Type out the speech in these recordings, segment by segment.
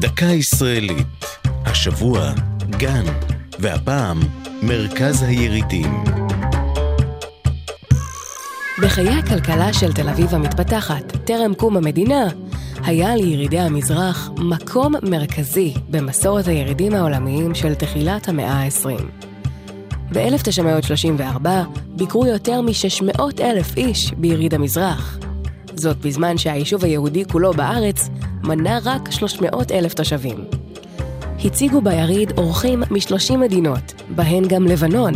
דקה ישראלית. השבוע, גן, והפעם, מרכז הירידים. בחיי הכלכלה של תל אביב המתפתחת, טרם קום המדינה, היה לירידי המזרח מקום מרכזי במסורת הירידים העולמיים של תחילת המאה ה-20. ב-1934 ביקרו יותר מ-600 אלף איש ביריד המזרח. זאת בזמן שהיישוב היהודי כולו בארץ מנה רק 300 אלף תושבים. הציגו ביריד אורחים מ-30 מדינות, בהן גם לבנון,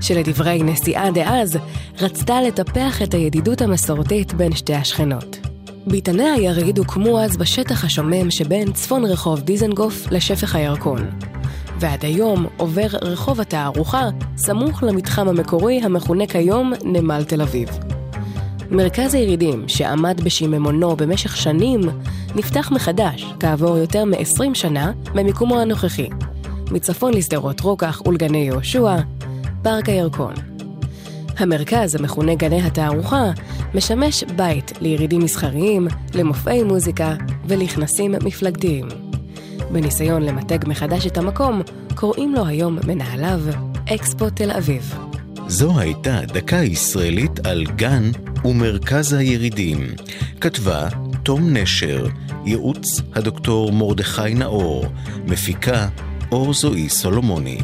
שלדברי נשיאה דאז, רצתה לטפח את הידידות המסורתית בין שתי השכנות. ביתני היריד הוקמו אז בשטח השומם שבין צפון רחוב דיזנגוף לשפך הירקון. ועד היום עובר רחוב התערוכה סמוך למתחם המקורי המכונה כיום נמל תל אביב. מרכז הירידים, שעמד בשיממונו במשך שנים, נפתח מחדש כעבור יותר מ-20 שנה במיקומו הנוכחי, מצפון לשדרות רוקח ולגני יהושע, פארק הירקון. המרכז, המכונה גני התערוכה, משמש בית לירידים מסחריים, למופעי מוזיקה ולכנסים מפלגתיים. בניסיון למתג מחדש את המקום, קוראים לו היום מנהליו אקספו תל אביב. זו הייתה דקה ישראלית על גן ומרכז הירידים. כתבה תום נשר, ייעוץ הדוקטור מרדכי נאור, מפיקה אור זועי סולומוני.